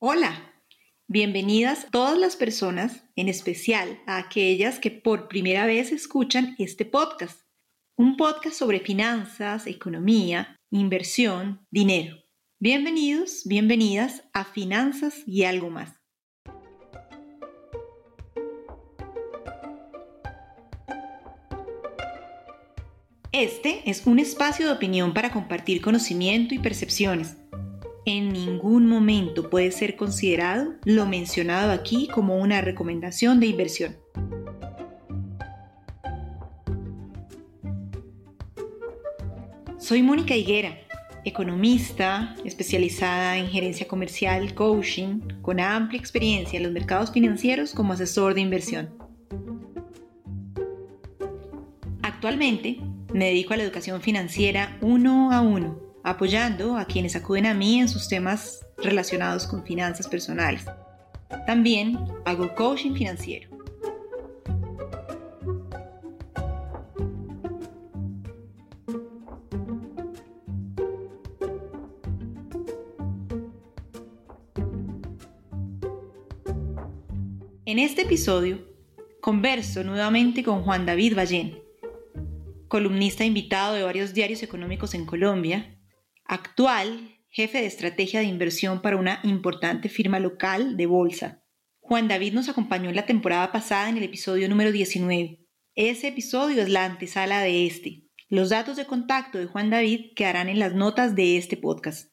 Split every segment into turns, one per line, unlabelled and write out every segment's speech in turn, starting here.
Hola, bienvenidas todas las personas, en especial a aquellas que por primera vez escuchan este podcast. Un podcast sobre finanzas, economía, inversión, dinero. Bienvenidos, bienvenidas a Finanzas y algo más. Este es un espacio de opinión para compartir conocimiento y percepciones en ningún momento puede ser considerado lo mencionado aquí como una recomendación de inversión. Soy Mónica Higuera, economista especializada en gerencia comercial, coaching, con amplia experiencia en los mercados financieros como asesor de inversión. Actualmente me dedico a la educación financiera uno a uno apoyando a quienes acuden a mí en sus temas relacionados con finanzas personales. También hago coaching financiero. En este episodio converso nuevamente con Juan David Ballén, columnista invitado de varios diarios económicos en Colombia actual jefe de estrategia de inversión para una importante firma local de bolsa. Juan David nos acompañó en la temporada pasada en el episodio número 19. Ese episodio es la antesala de este. Los datos de contacto de Juan David quedarán en las notas de este podcast.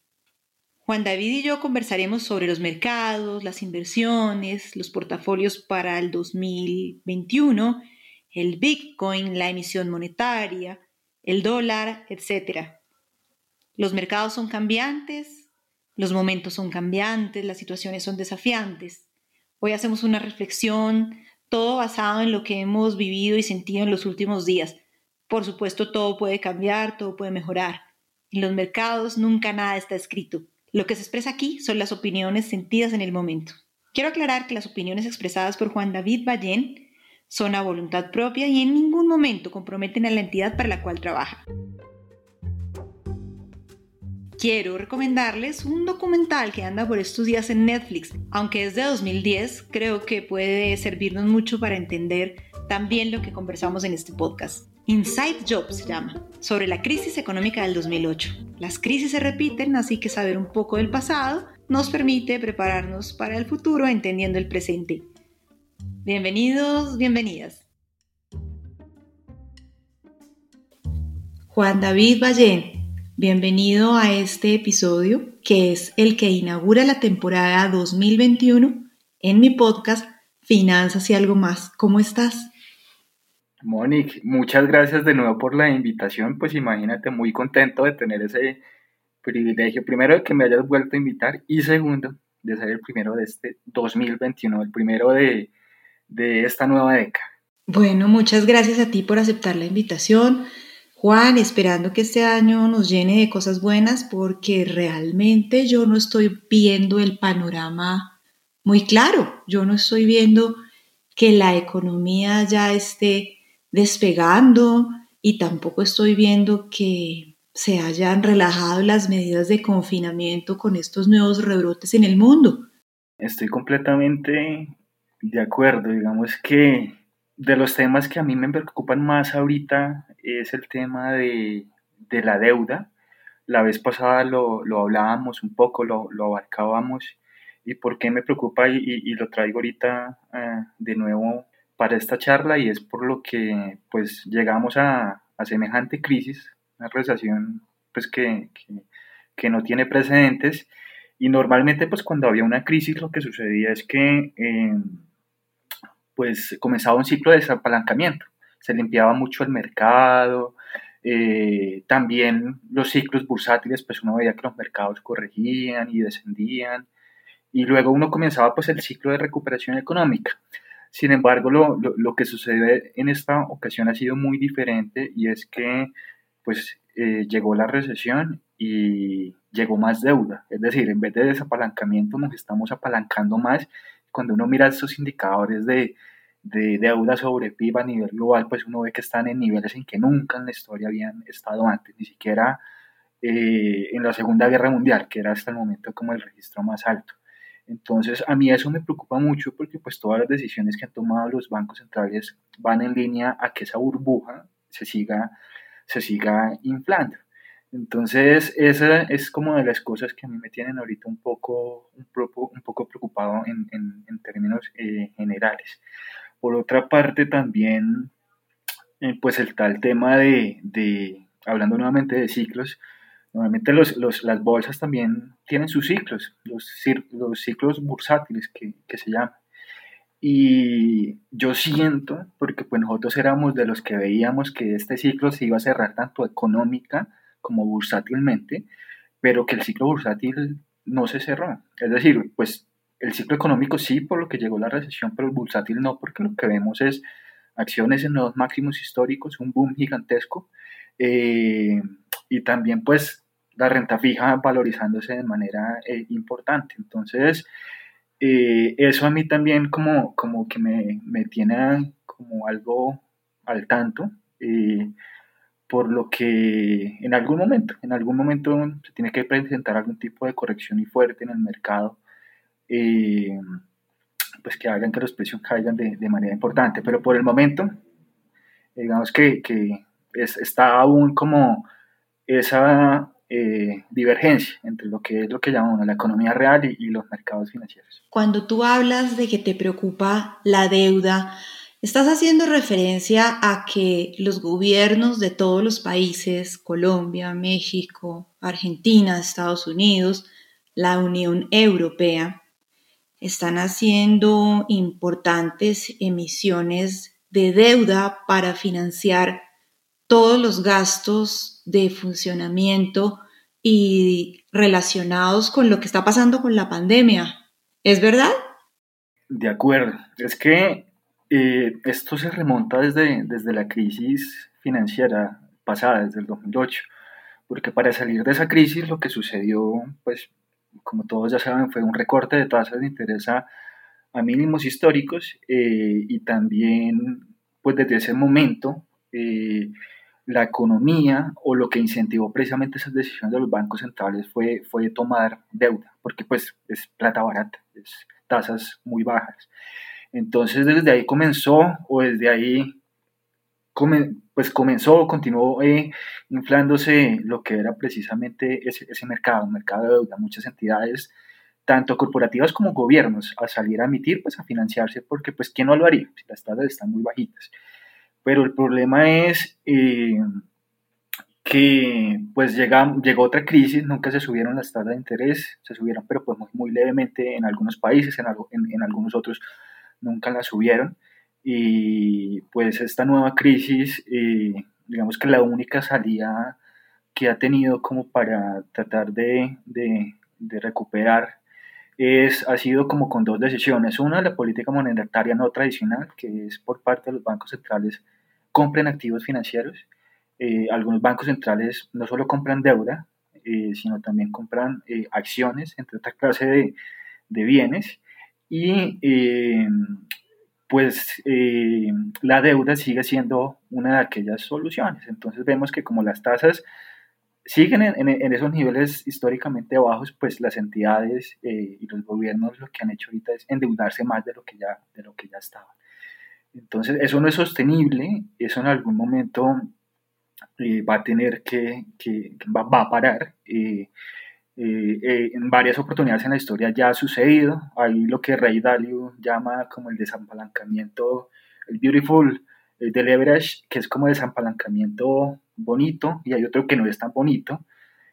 Juan David y yo conversaremos sobre los mercados, las inversiones, los portafolios para el 2021, el Bitcoin, la emisión monetaria, el dólar, etc. Los mercados son cambiantes, los momentos son cambiantes, las situaciones son desafiantes. Hoy hacemos una reflexión, todo basado en lo que hemos vivido y sentido en los últimos días. Por supuesto, todo puede cambiar, todo puede mejorar. En los mercados nunca nada está escrito. Lo que se expresa aquí son las opiniones sentidas en el momento. Quiero aclarar que las opiniones expresadas por Juan David Ballén son a voluntad propia y en ningún momento comprometen a la entidad para la cual trabaja quiero recomendarles un documental que anda por estos días en Netflix. Aunque es de 2010, creo que puede servirnos mucho para entender también lo que conversamos en este podcast. Inside Job se llama, sobre la crisis económica del 2008. Las crisis se repiten, así que saber un poco del pasado nos permite prepararnos para el futuro entendiendo el presente. Bienvenidos, bienvenidas. Juan David Ballén, Bienvenido a este episodio que es el que inaugura la temporada 2021 en mi podcast Finanzas y algo más. ¿Cómo estás?
Monique, muchas gracias de nuevo por la invitación. Pues imagínate, muy contento de tener ese privilegio. Primero, de que me hayas vuelto a invitar y segundo, de ser el primero de este 2021, el primero de, de esta nueva década.
Bueno, muchas gracias a ti por aceptar la invitación. Juan, esperando que este año nos llene de cosas buenas porque realmente yo no estoy viendo el panorama muy claro. Yo no estoy viendo que la economía ya esté despegando y tampoco estoy viendo que se hayan relajado las medidas de confinamiento con estos nuevos rebrotes en el mundo.
Estoy completamente de acuerdo. Digamos que de los temas que a mí me preocupan más ahorita es el tema de, la deuda. La vez pasada lo, hablábamos un poco, lo, abarcábamos. ¿Y por qué me preocupa? Y, lo traigo ahorita eh, de nuevo para esta charla y es por lo que pues llegamos a, semejante crisis, una recesión pues que, no tiene precedentes y normalmente pues cuando había una crisis lo que sucedía es que eh, pues comenzaba un ciclo de desapalancamiento. Se limpiaba mucho el mercado, eh, también los ciclos bursátiles, pues uno veía que los mercados corregían y descendían, y luego uno comenzaba pues el ciclo de recuperación económica. Sin embargo, lo, lo, que sucede en esta ocasión ha sido muy diferente y es que pues eh, llegó la recesión y llegó más deuda. Es decir, en vez de desapalancamiento nos estamos apalancando más cuando uno mira esos indicadores de, deuda sobre PIB a nivel global, pues uno ve que están en niveles en que nunca en la historia habían estado antes, ni siquiera eh, en la Segunda Guerra Mundial, que era hasta el momento como el registro más alto. Entonces, a mí eso me preocupa mucho porque pues todas las decisiones que han tomado los bancos centrales van en línea a que esa burbuja se siga, se siga inflando. Entonces, esa es como de las cosas que a mí me tienen ahorita un poco, un poco, un preocupado en, en, términos eh, generales. Por otra parte, también, eh, pues el tal tema de, de, hablando nuevamente de ciclos, Normalmente los, los, las bolsas también tienen sus ciclos, los, los ciclos bursátiles que, que, se llaman. Y yo siento, porque pues nosotros éramos de los que veíamos que este ciclo se iba a cerrar tanto económica como bursátilmente, pero que el ciclo bursátil no se cerró. Es decir, pues el ciclo económico sí, por lo que llegó la recesión, pero el bursátil no, porque lo que vemos es acciones en los máximos históricos, un boom gigantesco, eh, y también pues la renta fija valorizándose de manera eh, importante. Entonces, eh, eso a mí también como, como que me, me, tiene como algo al tanto, por lo que en algún momento, en algún momento se tiene que presentar algún tipo de corrección y fuerte en el mercado, pues que hagan que los precios caigan de, de, manera importante. Pero por el momento, digamos que, que es, está aún como esa eh, divergencia entre lo que es lo que llamamos la economía real y, los mercados financieros.
Cuando tú hablas de que te preocupa la deuda, estás haciendo referencia a que los gobiernos de todos los países, Colombia, México, Argentina, Estados Unidos, la Unión Europea, están haciendo importantes emisiones de deuda para financiar todos los gastos de funcionamiento y relacionados con lo que está pasando con la pandemia. ¿Es verdad?
De acuerdo. Es que eh, esto se remonta desde, desde la crisis financiera pasada, desde el 2008, porque para salir de esa crisis lo que sucedió, pues como todos ya saben, fue un recorte de tasas de interés a, mínimos históricos eh, y también, pues desde ese momento, eh, la economía o lo que incentivó precisamente esas decisiones de los bancos centrales fue, fue tomar deuda, porque pues es plata barata, es tasas muy bajas. Entonces desde ahí comenzó, o desde ahí pues comenzó, continuó eh, inflándose lo que era precisamente ese, ese mercado, mercado de deuda. Muchas entidades, tanto corporativas como gobiernos, a salir a emitir, pues a financiarse, porque pues ¿quién no lo haría las tasas están muy bajitas? Pero el problema es eh, que pues llega, llegó otra crisis, nunca se subieron las tasas de interés, se subieron pero pues muy, levemente en algunos países, en, en, algunos otros nunca las subieron. Y pues esta nueva crisis, eh, digamos que la única salida que ha tenido como para tratar de, de, de recuperar es, ha sido como con dos decisiones. Una, la política monetaria no tradicional, que es por parte de los bancos centrales compren activos financieros. Eh, algunos bancos centrales no solo compran deuda, eh, sino también compran eh, acciones, entre otras clases de, de, bienes. Y pues la deuda sigue siendo una de aquellas soluciones. Entonces vemos que como las tasas siguen en, esos niveles históricamente bajos, pues las entidades y los gobiernos lo que han hecho ahorita es endeudarse más de lo que ya, de lo que ya estaban. Entonces, eso no es sostenible, eso en algún momento eh, va a tener que, va, a parar. Eh, eh, en varias oportunidades en la historia ya ha sucedido. Hay lo que Ray Dalio llama como el desapalancamiento, el beautiful de leverage, que es como desapalancamiento bonito, y hay otro que no es tan bonito.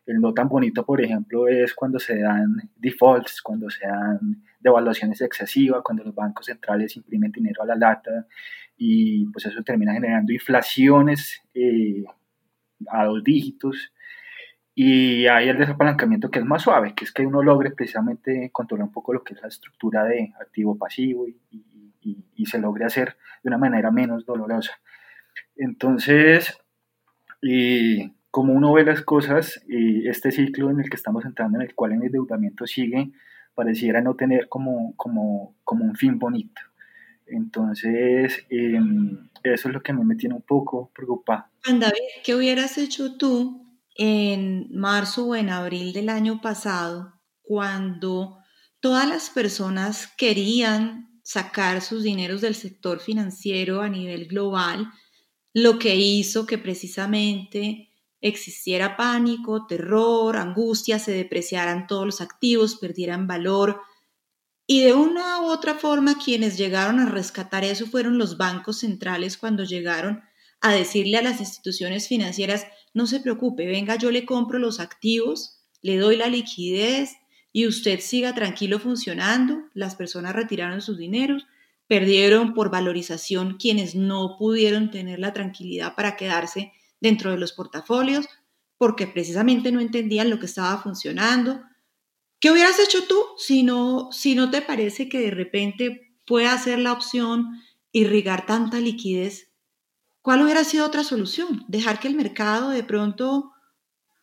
El no tan bonito, por ejemplo, es cuando se dan defaults, cuando se dan devaluaciones excesivas, cuando los bancos centrales imprimen dinero a la lata y pues eso termina generando inflaciones eh, a dos dígitos. Y hay el desapalancamiento que es más suave, que es que uno logre precisamente controlar un poco lo que es la estructura de activo-pasivo y, y, se logre hacer de una manera menos dolorosa. Entonces, y como uno ve las cosas, y este ciclo en el que estamos entrando, en el cual el endeudamiento sigue pareciera no tener como, como, como un fin bonito. Entonces, em, eso es lo que a mí me tiene un poco preocupado.
Juan David, ¿qué hubieras hecho tú en marzo o en abril del año pasado cuando todas las personas querían sacar sus dineros del sector financiero a nivel global, lo que hizo que precisamente existiera pánico, terror, angustia, se depreciaran todos los activos, perdieran valor. Y de una u otra forma quienes llegaron a rescatar eso fueron los bancos centrales cuando llegaron a decirle a las instituciones financieras, no se preocupe, venga, yo le compro los activos, le doy la liquidez y usted siga tranquilo funcionando. Las personas retiraron sus dineros, perdieron por valorización quienes no pudieron tener la tranquilidad para quedarse dentro de los portafolios porque precisamente no entendían lo que estaba funcionando. ¿Qué hubieras hecho tú si no, si no te parece que de repente pueda ser la opción irrigar tanta liquidez? ¿Cuál hubiera sido otra solución? ¿Dejar que el mercado de pronto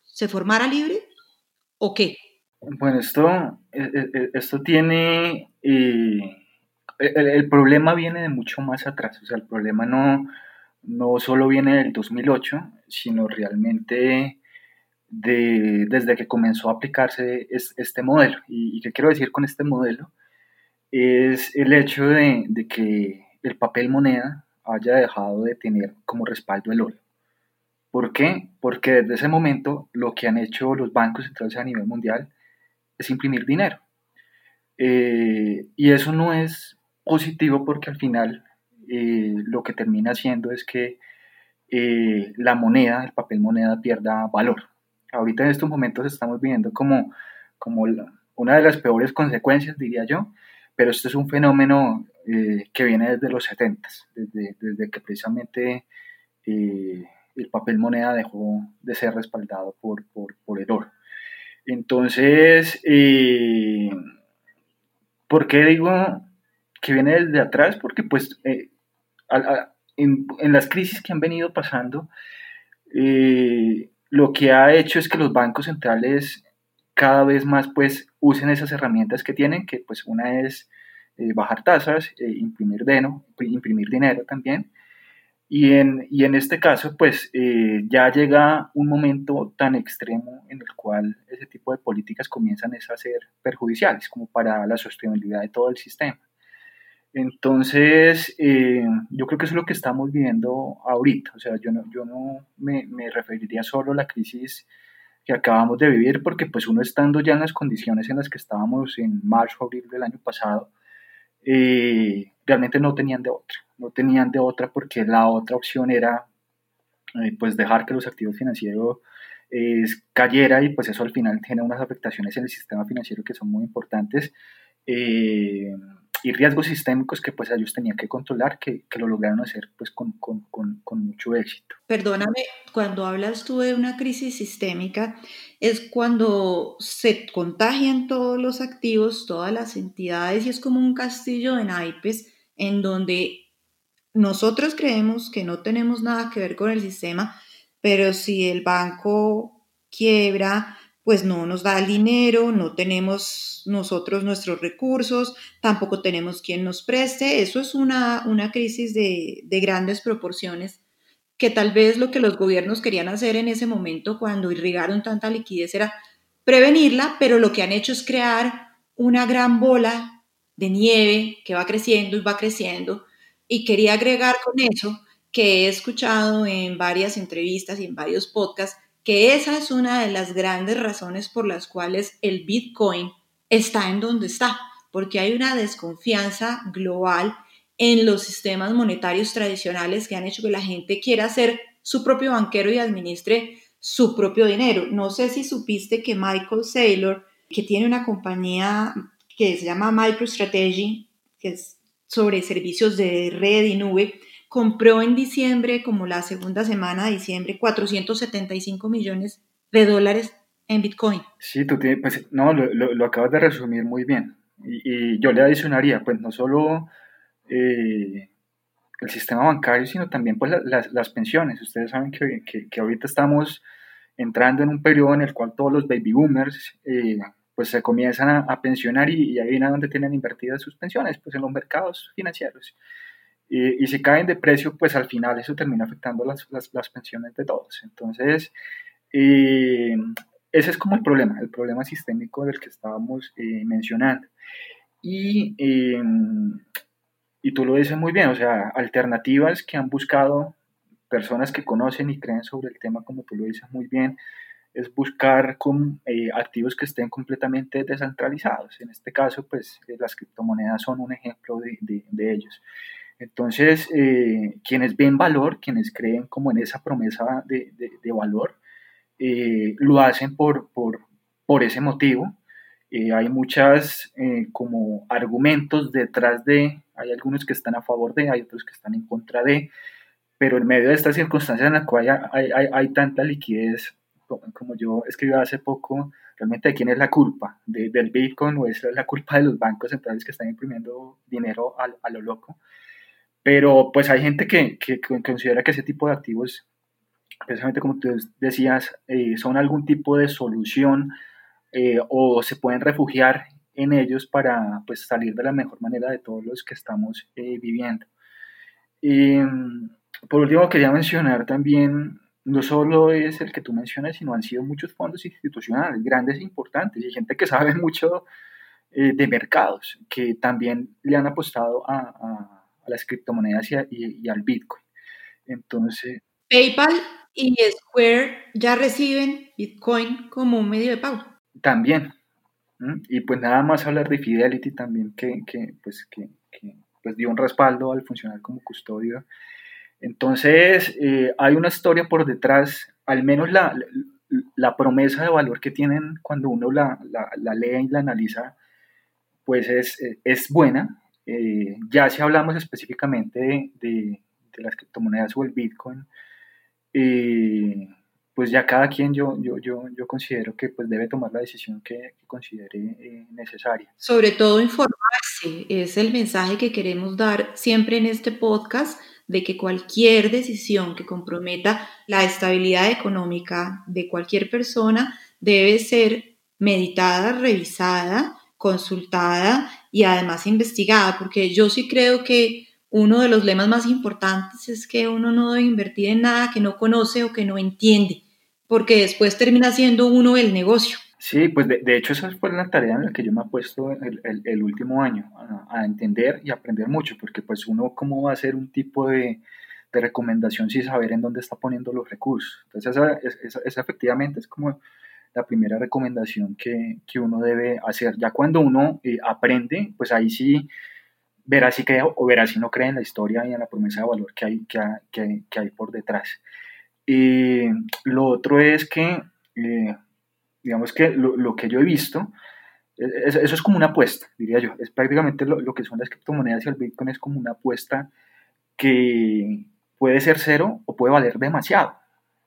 se formara libre? ¿O qué?
Bueno, esto, e, e, e, esto tiene, eh, el, problema viene de mucho más atrás, o sea, el problema no, no solo viene del 2008, sino realmente de, desde que comenzó a aplicarse este modelo. ¿Y, qué quiero decir con este modelo? Es el hecho de, de que el papel moneda haya dejado de tener como respaldo el oro. ¿Por qué? Porque desde ese momento lo que han hecho los bancos centrales a nivel mundial es imprimir dinero. Eh, y eso no es positivo porque al final eh, lo que termina haciendo es que eh, la moneda, el papel moneda pierda valor. Ahorita en estos momentos estamos viendo como, como una de las peores consecuencias, diría yo, pero este es un fenómeno que viene desde los 70, desde, desde que precisamente el papel moneda dejó de ser respaldado por, por, el oro. Entonces, eh, ¿por qué digo que viene desde atrás? Porque pues eh, en, las crisis que han venido pasando, eh, lo que ha hecho es que los bancos centrales cada vez más pues usen esas herramientas que tienen, que pues una es bajar tasas, imprimir, imprimir dinero también, y en, y en este caso, pues eh, ya llega un momento tan extremo en el cual ese tipo de políticas comienzan a ser perjudiciales, como para la sostenibilidad de todo el sistema. Entonces, eh, yo creo que eso es lo que estamos viviendo ahorita. O sea, yo no, yo no me, me, referiría solo a la crisis que acabamos de vivir, porque pues uno estando ya en las condiciones en las que estábamos en marzo, abril del año pasado, eh, realmente no tenían de otra no tenían de otra porque la otra opción era eh, pues dejar que los activos financieros eh, cayera y pues eso al final tiene unas afectaciones en el sistema financiero que son muy importantes eh, y riesgos sistémicos que pues ellos tenían que controlar que, que lo lograron hacer pues con, con, con, con, mucho éxito.
Perdóname, cuando hablas tú de una crisis sistémica es cuando se contagian todos los activos, todas las entidades y es como un castillo de naipes en donde nosotros creemos que no tenemos nada que ver con el sistema, pero si el banco quiebra, pues no nos da el dinero, no tenemos nosotros nuestros recursos, tampoco tenemos quien nos preste. Eso es una, una crisis de, de grandes proporciones que tal vez lo que los gobiernos querían hacer en ese momento cuando irrigaron tanta liquidez era prevenirla, pero lo que han hecho es crear una gran bola de nieve que va creciendo y va creciendo. Y quería agregar con eso que he escuchado en varias entrevistas y en varios podcasts que esa es una de las grandes razones por las cuales el Bitcoin está en donde está, porque hay una desconfianza global en los sistemas monetarios tradicionales que han hecho que la gente quiera ser su propio banquero y administre su propio dinero. No sé si supiste que Michael Saylor, que tiene una compañía que se llama MicroStrategy, que es sobre servicios de red y nube, compró en diciembre, como la segunda semana de diciembre, 475 millones de dólares en Bitcoin.
Sí, tú tienes, pues no, lo, lo, acabas de resumir muy bien. Y, yo le adicionaría, pues no solo eh, el sistema bancario, sino también pues las, las pensiones. Ustedes saben que, que, que, ahorita estamos entrando en un periodo en el cual todos los baby boomers eh, pues se comienzan a, pensionar y, ahí viene donde tienen invertidas sus pensiones, pues en los mercados financieros. Y, si caen de precio, pues al final eso termina afectando las, las, pensiones de todos. Entonces, eh, ese es como el problema, el problema sistémico del que estábamos eh, mencionando. Y, em, y tú lo dices muy bien, o sea, alternativas que han buscado personas que conocen y creen sobre el tema, como tú lo dices muy bien, es buscar con, eh, activos que estén completamente descentralizados. En este caso, pues eh, las criptomonedas son un ejemplo de, de, ellos. Entonces, eh, quienes ven valor, quienes creen como en esa promesa de, de valor, lo hacen por, por, por, ese motivo. Hay muchas como argumentos detrás de, hay algunos que están a favor de, hay otros que están en contra de, pero en medio de estas circunstancias en las cuales hay, hay, hay tanta liquidez como yo escribí hace poco, realmente de quién es la culpa, del Bitcoin o es la culpa de los bancos centrales que están imprimiendo dinero a, a lo loco. Pero pues hay gente que, que, considera que ese tipo de activos, precisamente como tú decías, eh, son algún tipo de solución eh, o se pueden refugiar en ellos para pues, salir de la mejor manera de todos los que estamos eh, viviendo. Y, por último, quería mencionar también no solo es el que tú mencionas, sino han sido muchos fondos institucionales, grandes e importantes, y gente que sabe mucho eh, de mercados, que también le han apostado a, a, las criptomonedas y, al Bitcoin. Entonces...
PayPal y Square ya reciben Bitcoin como un medio de pago.
También. Y pues nada más hablar de Fidelity también, que, que pues, que, que pues dio un respaldo al funcionar como custodio entonces, eh, hay una historia por detrás, al menos la, la, promesa de valor que tienen cuando uno la, la lee y la analiza, pues es, es buena. Eh, ya si hablamos específicamente de, de, las criptomonedas o el Bitcoin, eh, pues ya cada quien yo, yo, yo, yo considero que pues debe tomar la decisión que, que considere necesaria.
Sobre todo informarse, es el mensaje que queremos dar siempre en este podcast de que cualquier decisión que comprometa la estabilidad económica de cualquier persona debe ser meditada, revisada, consultada y además investigada, porque yo sí creo que uno de los lemas más importantes es que uno no debe invertir en nada que no conoce o que no entiende, porque después termina siendo uno el negocio.
Sí, pues de, hecho esa fue la tarea en la que yo me he puesto el, el, último año, a, entender y aprender mucho, porque pues uno cómo va a hacer un tipo de, de recomendación sin saber en dónde está poniendo los recursos. Entonces esa, esa, efectivamente es como la primera recomendación que, que, uno debe hacer. Ya cuando uno eh, aprende, pues ahí sí verá si cree o verá si no cree en la historia y en la promesa de valor que hay, que, que, que hay por detrás. Y lo otro es que... Eh, digamos que lo, que yo he visto, e, e, eso es como una apuesta, diría yo. Es prácticamente lo, que son las criptomonedas y el Bitcoin es como una apuesta que puede ser cero o puede valer demasiado,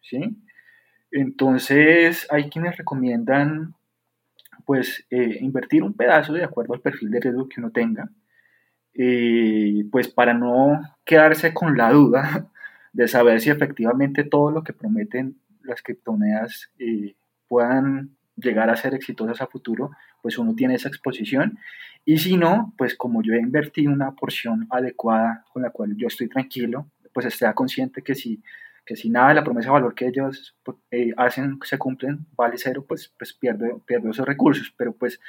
¿sí? Entonces hay quienes recomiendan pues eh, invertir un pedazo de acuerdo al perfil de riesgo que uno tenga, eh, pues para no quedarse con la duda de saber si efectivamente todo lo que prometen las criptomonedas eh, puedan llegar a ser exitosas a futuro, pues uno tiene esa exposición. Y si no, pues como yo he invertido una porción adecuada con la cual yo estoy tranquilo, pues esté consciente que si, que si nada de la promesa de valor que ellos eh, hacen se cumplen, vale cero, pues, pues pierdo, pierdo esos recursos. Pero pues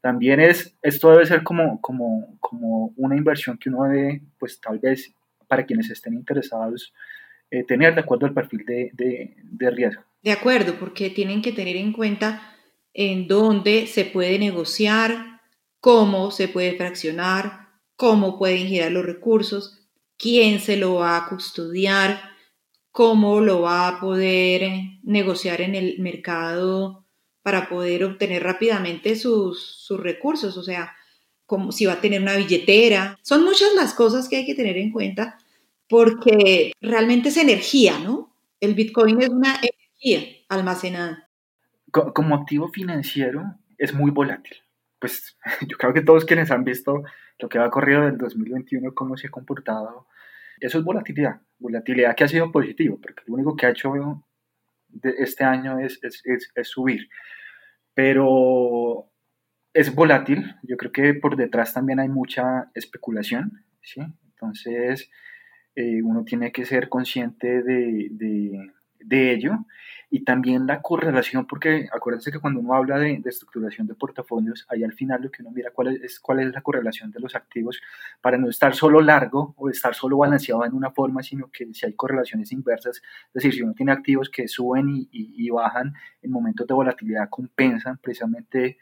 también es, esto debe ser como, como, como una inversión que uno debe, pues tal vez para quienes estén interesados, eh, tener de acuerdo al perfil de, de, de riesgo.
De acuerdo, porque tienen que tener en cuenta en dónde se puede negociar, cómo se puede fraccionar, cómo pueden girar los recursos, quién se lo va a custodiar, cómo lo va a poder negociar en el mercado para poder obtener rápidamente sus, sus recursos, o sea, como si va a tener una billetera. Son muchas las cosas que hay que tener en cuenta porque realmente es energía, ¿no? El Bitcoin es una almacenada.
Como activo financiero es muy volátil. Pues yo creo que todos quienes han visto lo que ha ocurrido del 2021, cómo se ha comportado, eso es volatilidad. Volatilidad que ha sido positivo, porque lo único que ha hecho de este año es, es, es, subir. Pero es volátil. Yo creo que por detrás también hay mucha especulación. ¿sí? Entonces, eh, uno tiene que ser consciente de, de ello y también la correlación, porque acuérdense que cuando uno habla de, estructuración de portafolios, ahí al final lo que uno mira cuál es, cuál es la correlación de los activos para no estar solo largo o estar solo balanceado en una forma, sino que si hay correlaciones inversas, es decir, si uno tiene activos que suben y, y, bajan en momentos de volatilidad, compensan precisamente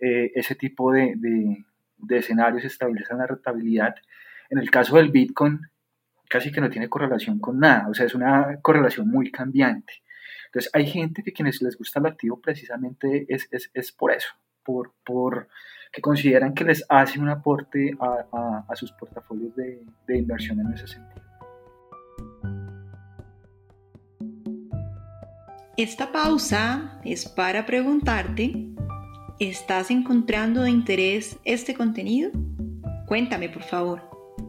eh, ese tipo de, de, de escenarios, estabilizan la rentabilidad. En el caso del Bitcoin, casi que no tiene correlación con nada, o sea, es una correlación muy cambiante. Entonces, hay gente que quienes les gusta el activo precisamente es, es, es por eso, por, por, que consideran que les hace un aporte a, a, sus portafolios de, de inversión en ese sentido.
Esta pausa es para preguntarte, ¿estás encontrando de interés este contenido? Cuéntame, por favor.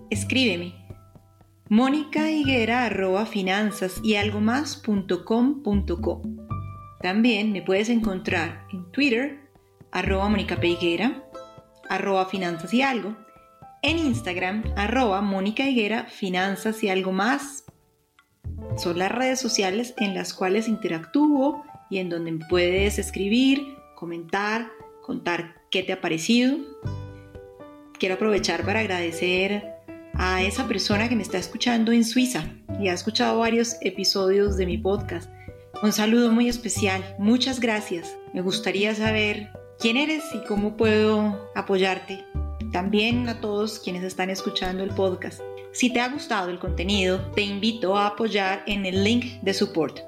Escríbeme Mónica Higuera arroba finanzas y algo más También me puedes encontrar en Twitter arroba Mónica Higuera, arroba finanzas y algo, en Instagram arroba Mónica Higuera finanzas y algo más. Son las redes sociales en las cuales interactúo y en donde puedes escribir, comentar, contar qué te ha parecido. Quiero aprovechar para agradecer a esa persona que me está escuchando en Suiza y ha escuchado varios episodios de mi podcast. Un saludo muy especial, muchas gracias. Me gustaría saber quién eres y cómo puedo apoyarte. También a todos quienes están escuchando el podcast. Si te ha gustado el contenido, te invito a apoyar en el link de support.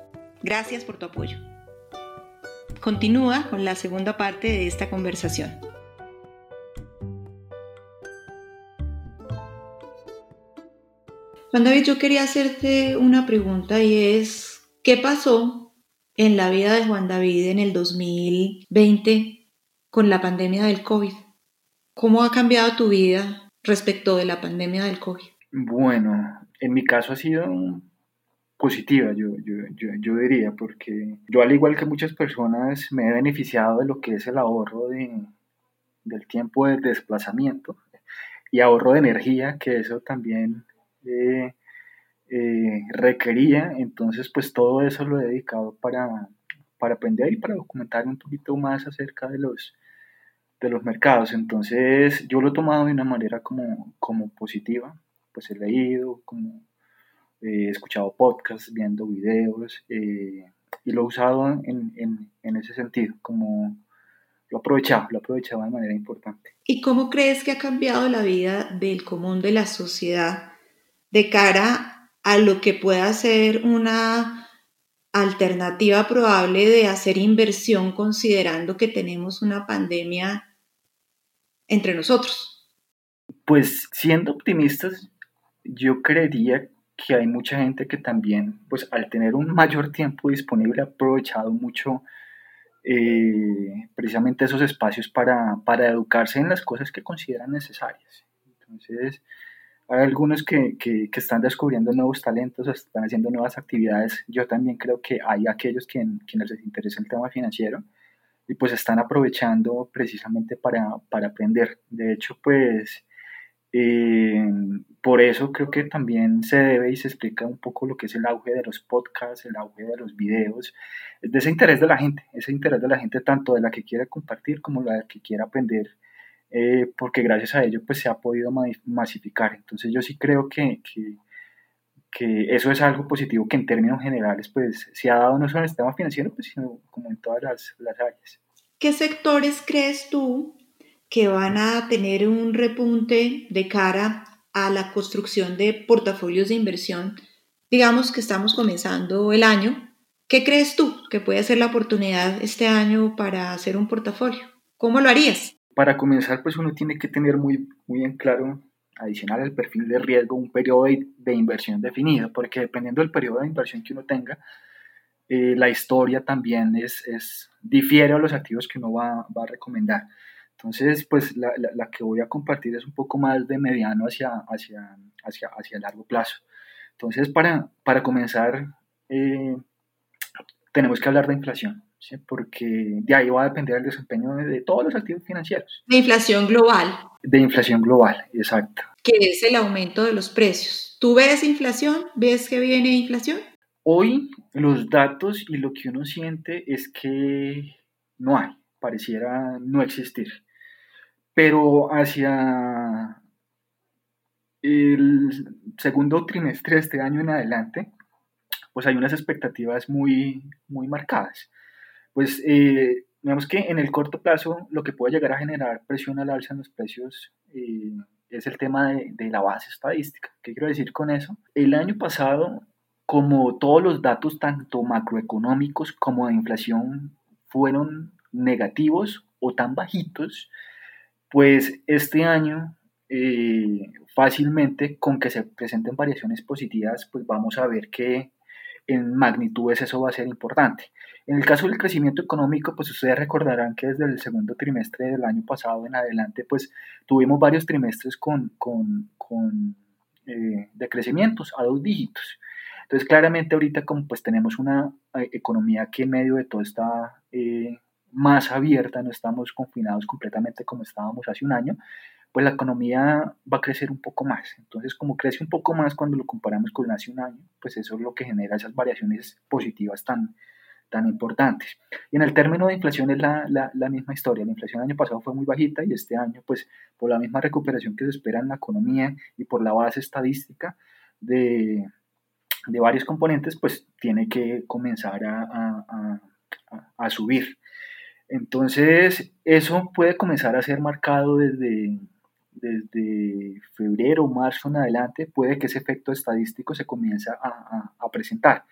Gracias por tu apoyo. Continúa con la segunda parte de esta conversación. Juan David, yo quería hacerte una pregunta y es, ¿qué pasó en la vida de Juan David en el 2020 con la pandemia del COVID? ¿Cómo ha cambiado tu vida respecto de la pandemia del COVID?
Bueno, en mi caso ha sido positiva, yo, yo, diría, porque yo al igual que muchas personas me he beneficiado de lo que es el ahorro de, del tiempo de desplazamiento y ahorro de energía, que eso también eh, eh, requería. Entonces, pues todo eso lo he dedicado para, para aprender y para documentar un poquito más acerca de los, de los mercados. Entonces, yo lo he tomado de una manera como, como positiva. Pues he leído, como he escuchado podcasts, viendo videos eh, y lo he usado en, en, en, ese sentido, como lo he aprovechado, lo he aprovechado de manera importante.
¿Y cómo crees que ha cambiado la vida del común de la sociedad de cara a lo que pueda ser una alternativa probable de hacer inversión considerando que tenemos una pandemia entre nosotros?
Pues siendo optimistas, yo creería que hay mucha gente que también, pues al tener un mayor tiempo disponible, ha aprovechado mucho eh, precisamente esos espacios para, para educarse en las cosas que consideran necesarias. Entonces, hay algunos que, que, que, están descubriendo nuevos talentos, están haciendo nuevas actividades. Yo también creo que hay aquellos que, quienes les interesa el tema financiero y pues están aprovechando precisamente para, para aprender. De hecho, pues eh, por eso creo que también se debe y se explica un poco lo que es el auge de los podcasts, el auge de los videos, de ese interés de la gente, ese interés de la gente tanto de la que quiere compartir como la que quiere aprender eh, porque gracias a ello pues se ha podido masificar. Entonces yo sí creo que, que, que, eso es algo positivo que en términos generales pues se ha dado no solo en el sistema financiero, pues, sino como en todas las, las áreas.
¿Qué sectores crees tú que van a tener un repunte de cara a la construcción de portafolios de inversión? Digamos que estamos comenzando el año. ¿Qué crees tú que puede ser la oportunidad este año para hacer un portafolio? ¿Cómo lo harías?
Para comenzar, pues uno tiene que tener muy, muy en claro, adicional al perfil de riesgo, un periodo de, inversión definido, porque dependiendo del periodo de inversión que uno tenga, eh, la historia también es, es, difiere a los activos que uno va, va a recomendar. Entonces, pues la, la, que voy a compartir es un poco más de mediano hacia, hacia, hacia, hacia largo plazo. Entonces, para, para comenzar, eh, tenemos que hablar de inflación porque de ahí va a depender el desempeño de, todos los activos financieros.
De inflación global.
De inflación global, exacto.
Que es el aumento de los precios. ¿Tú ves inflación? ¿Ves que viene inflación?
Hoy los datos y lo que uno siente es que no hay, pareciera no existir. Pero hacia el segundo trimestre de este año en adelante, pues hay unas expectativas muy, muy marcadas. Pues eh, digamos que en el corto plazo lo que puede llegar a generar presión al alza en los precios eh, es el tema de, de, la base estadística. ¿Qué quiero decir con eso? El año pasado, como todos los datos tanto macroeconómicos como de inflación fueron negativos o tan bajitos, pues este año eh, fácilmente con que se presenten variaciones positivas, pues vamos a ver que en magnitudes eso va a ser importante. En el caso del crecimiento económico, pues ustedes recordarán que desde el segundo trimestre del año pasado en adelante, pues tuvimos varios trimestres con, con, con eh, decrecimientos a dos dígitos. Entonces, claramente ahorita como pues tenemos una eh, economía que en medio de todo está eh, más abierta, no estamos confinados completamente como estábamos hace un año, pues la economía va a crecer un poco más. Entonces, como crece un poco más cuando lo comparamos con hace un año, pues eso es lo que genera esas variaciones positivas tan, tan importantes. Y en el término de inflación es la, la, misma historia. La inflación el año pasado fue muy bajita y este año, pues por la misma recuperación que se espera en la economía y por la base estadística de, de varios componentes, pues tiene que comenzar a, a, a, a subir. Entonces, eso puede comenzar a ser marcado desde, desde febrero, marzo en adelante, puede que ese efecto estadístico se comience a, a, presentar.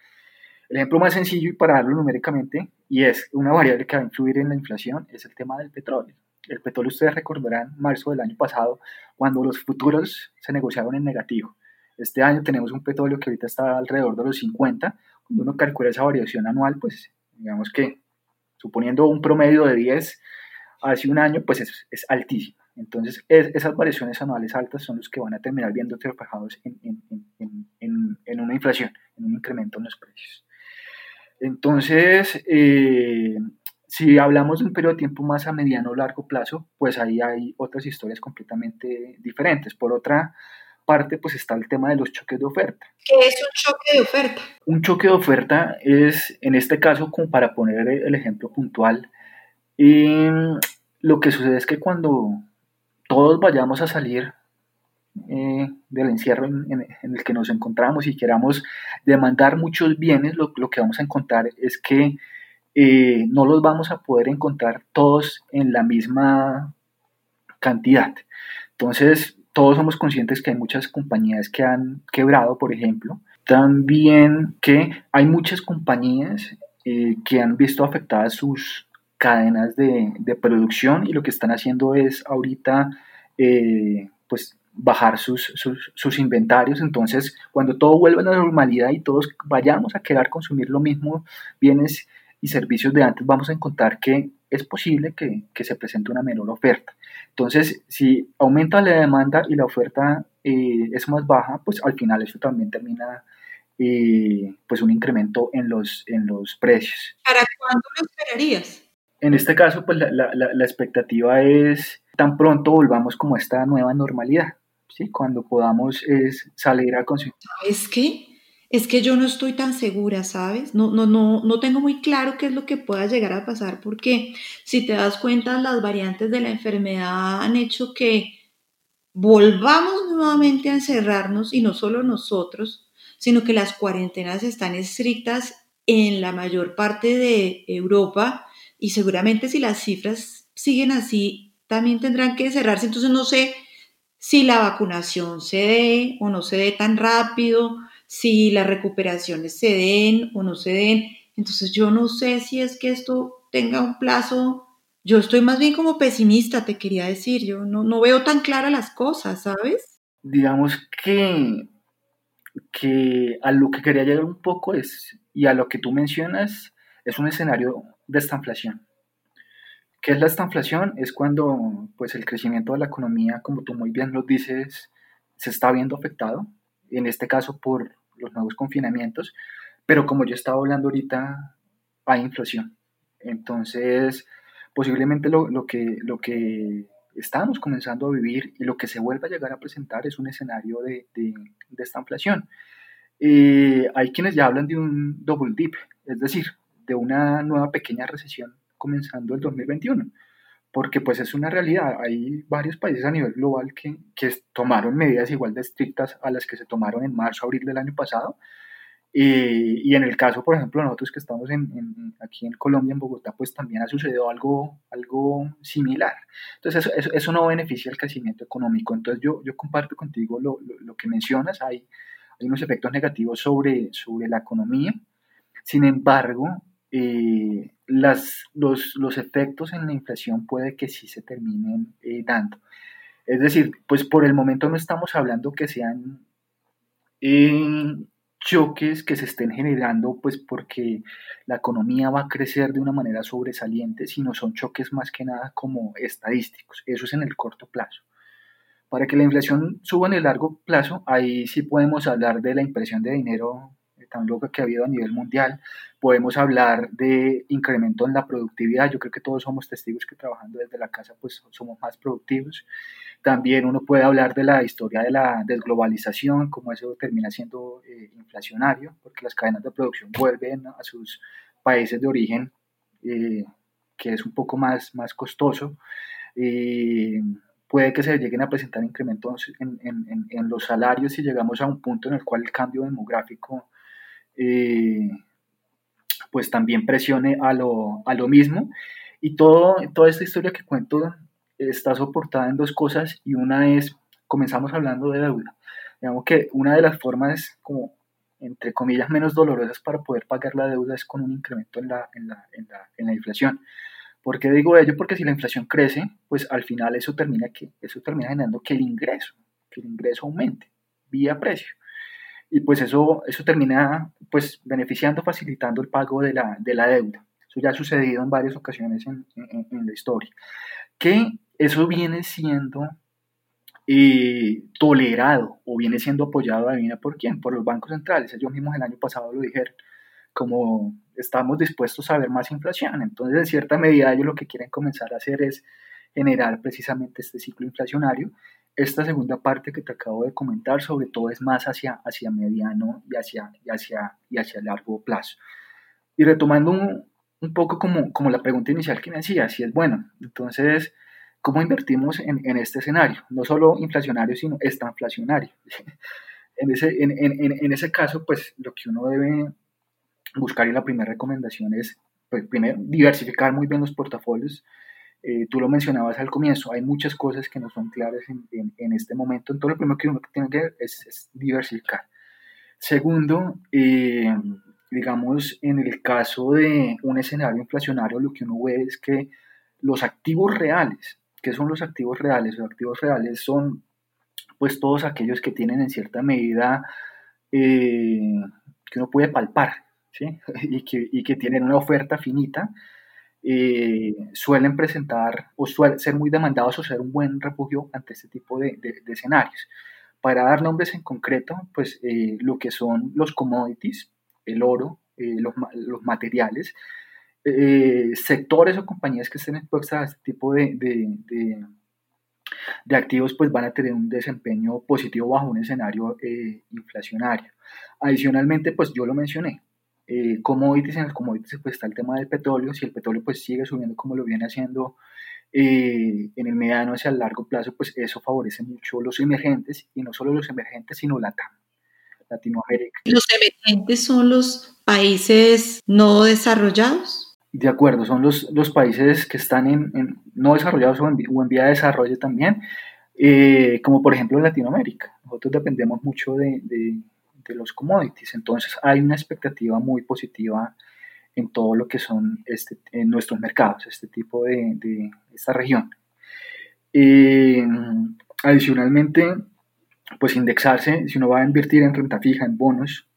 El ejemplo más sencillo y para darlo numéricamente, y es una variable que va a influir en la inflación, es el tema del petróleo. El petróleo, ustedes recordarán, marzo del año pasado, cuando los futuros se negociaron en negativo. Este año tenemos un petróleo que ahorita está alrededor de los 50. Cuando uno calcula esa variación anual, pues digamos que suponiendo un promedio de 10 hace un año, pues es, altísimo. Entonces, esas variaciones anuales altas son los que van a terminar viendo reflejados en, en, una inflación, en un incremento en los precios. Entonces, eh, si hablamos de un periodo de tiempo más a mediano o largo plazo, pues ahí hay otras historias completamente diferentes. Por otra parte, pues está el tema de los choques de oferta.
¿Qué es un choque de oferta?
Un choque de oferta es, en este caso, como para poner el ejemplo puntual, eh, lo que sucede es que cuando todos vayamos a salir eh, del encierro en, el que nos encontramos y queramos demandar muchos bienes, lo, que vamos a encontrar es que eh, no los vamos a poder encontrar todos en la misma cantidad. Entonces, todos somos conscientes que hay muchas compañías que han quebrado, por ejemplo. También que hay muchas compañías eh, que han visto afectadas sus, cadenas de, producción y lo que están haciendo es ahorita eh, pues bajar sus, sus, sus, inventarios. Entonces, cuando todo vuelva a la normalidad y todos vayamos a querer consumir lo mismo, bienes y servicios de antes, vamos a encontrar que es posible que, que se presente una menor oferta. Entonces, si aumenta la demanda y la oferta eh, es más baja, pues al final eso también termina eh, pues un incremento en los, en los precios.
¿Para cuándo lo esperarías?
En este caso, pues la, la, la, expectativa es tan pronto volvamos como a esta nueva normalidad, ¿sí? Cuando podamos es, salir a consumir.
¿Sabes qué? Es que yo no estoy tan segura, ¿sabes? No, no, no, no tengo muy claro qué es lo que pueda llegar a pasar, porque si te das cuenta, las variantes de la enfermedad han hecho que volvamos nuevamente a encerrarnos, y no solo nosotros, sino que las cuarentenas están estrictas en la mayor parte de Europa y seguramente si las cifras siguen así, también tendrán que cerrarse. Entonces no sé si la vacunación se dé o no se dé tan rápido, si las recuperaciones se den o no se den. Entonces yo no sé si es que esto tenga un plazo. Yo estoy más bien como pesimista, te quería decir. Yo no, no veo tan claras las cosas, ¿sabes?
Digamos que, que a lo que quería llegar un poco es, y a lo que tú mencionas, es un escenario de esta inflación. ¿Qué es la estanflación? Es cuando pues, el crecimiento de la economía, como tú muy bien lo dices, se está viendo afectado, en este caso por los nuevos confinamientos, pero como yo estaba hablando ahorita, hay inflación. Entonces, posiblemente lo, lo, que, lo que estamos comenzando a vivir y lo que se vuelve a llegar a presentar es un escenario de, de, de esta inflación. eh, hay quienes ya hablan de un double dip, es decir, de una nueva pequeña recesión comenzando el 2021, porque pues es una realidad, hay varios países a nivel global que, que tomaron medidas igual de estrictas a las que se tomaron en marzo, abril del año pasado, y en el caso, por ejemplo, nosotros que estamos en, aquí en Colombia, en Bogotá, pues también ha sucedido algo, algo similar. Entonces, eso, eso, no beneficia el crecimiento económico. Entonces, yo, yo comparto contigo lo, lo, que mencionas. Hay, hay, unos efectos negativos sobre, sobre la economía. Sin embargo, eh, las, los, los, efectos en la inflación puede que sí se terminen eh, dando. Es decir, pues por el momento no estamos hablando que sean... Eh, choques que se estén generando, pues porque la economía va a crecer de una manera sobresaliente, sino son choques más que nada como estadísticos. Eso es en el corto plazo. Para que la inflación suba en el largo plazo, ahí sí podemos hablar de la impresión de dinero tan loca que ha habido a nivel mundial. Podemos hablar de incremento en la productividad. Yo creo que todos somos testigos que trabajando desde la casa pues somos más productivos. También uno puede hablar de la historia de la desglobalización, como eso termina siendo eh, inflacionario, porque las cadenas de producción vuelven a sus países de origen, eh, que es un poco más, más costoso. Eh, puede que se lleguen a presentar incrementos en, en, en, los salarios si llegamos a un punto en el cual el cambio demográfico pues también presione a lo, a lo mismo. Y todo, toda esta historia que cuento está soportada en dos cosas y una es, comenzamos hablando de deuda. Digamos que una de las formas como, entre comillas, menos dolorosas para poder pagar la deuda es con un incremento en la, en la, en la, en la inflación. ¿Por qué digo ello? Porque si la inflación crece, pues al final eso termina, que, eso termina generando que el ingreso, que el ingreso aumente vía precio. Y pues eso, eso termina pues beneficiando, facilitando el pago de la, de la deuda. Eso ya ha sucedido en varias ocasiones en, en, la historia. ¿Qué eso viene siendo eh, tolerado o viene siendo apoyado, adivina por quién, por los bancos centrales. Ellos mismos el año pasado lo dijeron, como estamos dispuestos a ver más inflación. Entonces, en cierta medida, ellos lo que quieren comenzar a hacer es generar precisamente este ciclo inflacionario. Esta segunda parte que te acabo de comentar, sobre todo, es más hacia, hacia mediano y hacia, y hacia, y hacia largo plazo. Y retomando un, poco como, como la pregunta inicial que me hacía, si es bueno. Entonces, ¿Cómo invertimos en, este escenario? No solo inflacionario, sino estanflacionario. en, ese, en, en, ese caso, pues lo que uno debe buscar y la primera recomendación es, pues, primero, diversificar muy bien los portafolios. Eh, tú lo mencionabas al comienzo, hay muchas cosas que no son claras en, este momento, entonces lo primero que uno tiene que hacer es, diversificar. Segundo, eh, digamos, en el caso de un escenario inflacionario, lo que uno ve es que los activos reales ¿Qué son los activos reales? Los activos reales son pues todos aquellos que tienen en cierta medida eh, que uno puede palpar ¿sí? y, que, tienen una oferta finita, eh, suelen presentar o suelen ser muy demandados o ser un buen refugio ante este tipo de, de, escenarios. Para dar nombres en concreto, pues eh, lo que son los commodities, el oro, los, los materiales, eh, sectores o compañías que estén expuestas a este tipo de, de, de, activos pues van a tener un desempeño positivo bajo un escenario eh, inflacionario. Adicionalmente, pues yo lo mencioné, eh, commodities, en el commodities pues está el tema del petróleo, si el petróleo pues sigue subiendo como lo viene haciendo en el mediano hacia el largo plazo, pues eso favorece mucho los emergentes y no solo los emergentes, sino la TAM, Latinoamérica.
¿Los emergentes son los países no desarrollados?
De acuerdo, son los, los países que están en, no desarrollados o en, vía de desarrollo también, eh, como por ejemplo Latinoamérica. Nosotros dependemos mucho de, de, los commodities, entonces hay una expectativa muy positiva en todo lo que son este, nuestros mercados, este tipo de, de esta región. Eh, adicionalmente, pues indexarse, si uno va a invertir en renta fija, en bonos,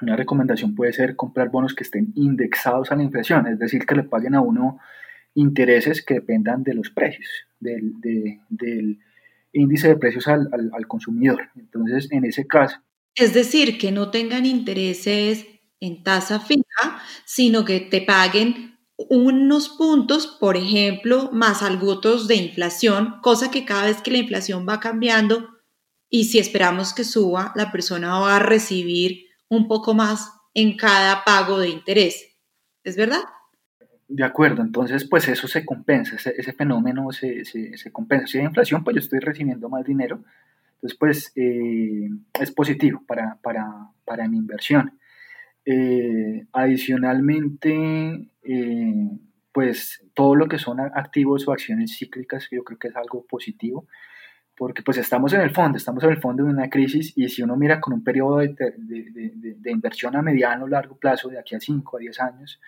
una recomendación puede ser comprar bonos que estén indexados a la inflación, es decir, que le paguen a uno intereses que dependan de los precios, del, del índice de precios al, al, consumidor. Entonces, en ese caso...
Es decir, que no tengan intereses en tasa fija, sino que te paguen unos puntos, por ejemplo, más algunos de inflación, cosa que cada vez que la inflación va cambiando, y si esperamos que suba, la persona va a recibir un poco más en cada pago de interés. ¿Es verdad?
De acuerdo, entonces pues eso se compensa, ese, fenómeno se, compensa. Si hay inflación, pues yo estoy recibiendo más dinero, entonces pues eh, es positivo para, para, mi inversión. Eh, adicionalmente, eh, pues todo lo que son activos o acciones cíclicas, yo creo que es algo positivo porque pues estamos en el fondo, estamos en el fondo de una crisis y si uno mira con un periodo de, de, de, inversión a mediano o largo plazo, de aquí a 5 a 10 años,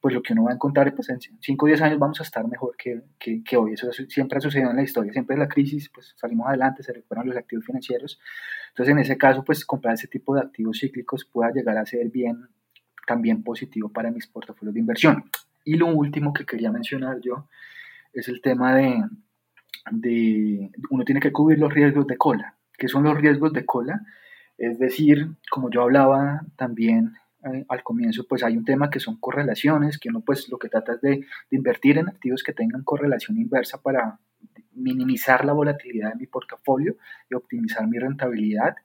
pues lo que uno va a encontrar, pues en 5 o 10 años vamos a estar mejor que, que, que, hoy. Eso siempre ha sucedido en la historia, siempre la crisis, pues salimos adelante, se recuperan los activos financieros. Entonces en ese caso, pues comprar ese tipo de activos cíclicos pueda llegar a ser bien, también positivo para mis portafolios de inversión. Y lo último que quería mencionar yo es el tema de, de, uno tiene que cubrir los riesgos de cola. ¿Qué son los riesgos de cola? Es decir, como yo hablaba también al comienzo, pues hay un tema que son correlaciones, que uno pues lo que trata es de, de, invertir en activos que tengan correlación inversa para minimizar la volatilidad de mi portafolio y optimizar mi rentabilidad.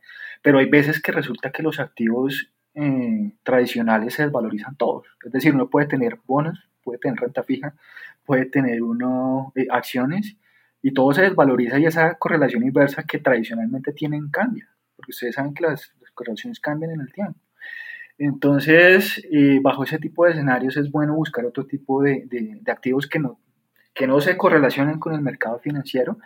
Pero hay veces que resulta que los activos eh, tradicionales se desvalorizan todos. Es decir, uno puede tener bonos, puede tener renta fija, puede tener uno eh, acciones y todo se desvaloriza y esa correlación inversa que tradicionalmente tienen cambia, porque ustedes saben que las, correlaciones cambian en el tiempo. Entonces, eh, bajo ese tipo de escenarios es bueno buscar otro tipo de, de, activos que no, que no se correlacionen con el mercado financiero.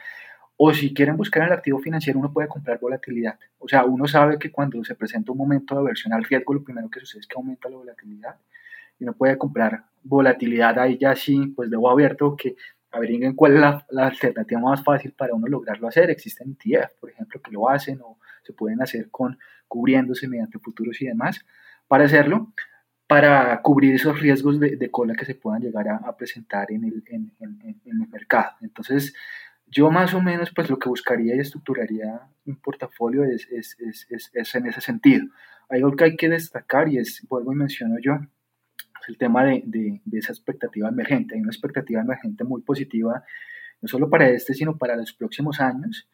O si quieren buscar el activo financiero, uno puede comprar volatilidad. O sea, uno sabe que cuando se presenta un momento de aversión al riesgo, lo primero que sucede es que aumenta la volatilidad. Y uno puede comprar volatilidad ahí ya sí, pues debo abierto que averigüen cuál es la, alternativa más fácil para uno lograrlo hacer. Existen ETF, por ejemplo, que lo hacen o se pueden hacer con cubriéndose mediante futuros y demás para hacerlo, para cubrir esos riesgos de, cola que se puedan llegar a, presentar en el, en, el, mercado. Entonces, yo más o menos, pues lo que buscaría y estructuraría un portafolio es, es, es, es en ese sentido. Hay algo que hay que destacar y es, vuelvo y menciono yo, el tema de, de, esa expectativa emergente. Hay una expectativa emergente muy positiva, no solo para este, sino para los próximos años,